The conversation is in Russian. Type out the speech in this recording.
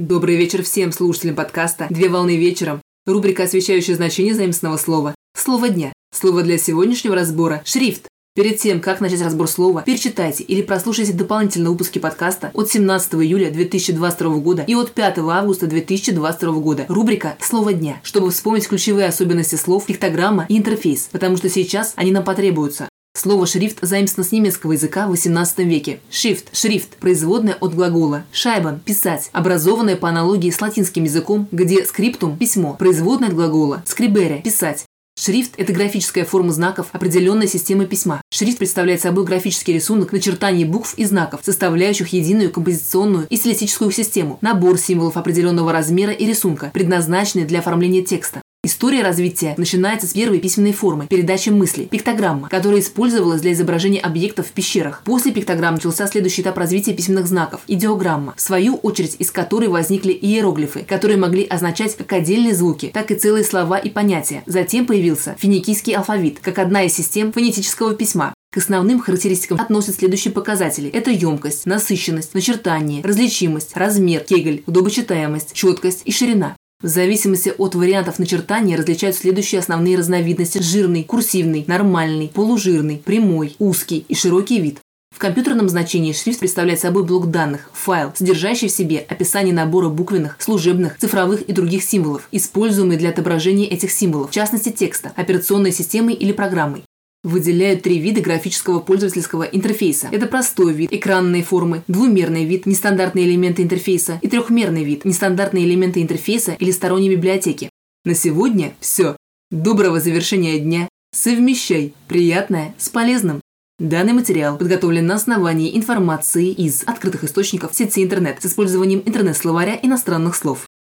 Добрый вечер всем слушателям подкаста «Две волны вечером». Рубрика, освещающая значение заимственного слова. Слово дня. Слово для сегодняшнего разбора – шрифт. Перед тем, как начать разбор слова, перечитайте или прослушайте дополнительные выпуски подкаста от 17 июля 2022 года и от 5 августа 2022 года. Рубрика «Слово дня», чтобы вспомнить ключевые особенности слов, пиктограмма и интерфейс, потому что сейчас они нам потребуются. Слово «шрифт» заимствовано с немецкого языка в XVIII веке. Шрифт – шрифт, производное от глагола. Шайбан – писать, образованное по аналогии с латинским языком, где скриптум – письмо, производное от глагола. Скрибере – писать. Шрифт – это графическая форма знаков определенной системы письма. Шрифт представляет собой графический рисунок начертаний букв и знаков, составляющих единую композиционную и стилистическую систему, набор символов определенного размера и рисунка, предназначенный для оформления текста. История развития начинается с первой письменной формы – передачи мысли – пиктограмма, которая использовалась для изображения объектов в пещерах. После пиктограмм начался следующий этап развития письменных знаков – идеограмма, в свою очередь из которой возникли иероглифы, которые могли означать как отдельные звуки, так и целые слова и понятия. Затем появился финикийский алфавит, как одна из систем фонетического письма. К основным характеристикам относят следующие показатели. Это емкость, насыщенность, начертание, различимость, размер, кегель, удобочитаемость, четкость и ширина. В зависимости от вариантов начертания различают следующие основные разновидности – жирный, курсивный, нормальный, полужирный, прямой, узкий и широкий вид. В компьютерном значении шрифт представляет собой блок данных, файл, содержащий в себе описание набора буквенных, служебных, цифровых и других символов, используемые для отображения этих символов, в частности текста, операционной системой или программой. Выделяют три вида графического пользовательского интерфейса. Это простой вид, экранные формы, двумерный вид, нестандартные элементы интерфейса и трехмерный вид, нестандартные элементы интерфейса или сторонней библиотеки. На сегодня все. Доброго завершения дня. Совмещай приятное с полезным. Данный материал подготовлен на основании информации из открытых источников сети интернет с использованием интернет-словаря иностранных слов.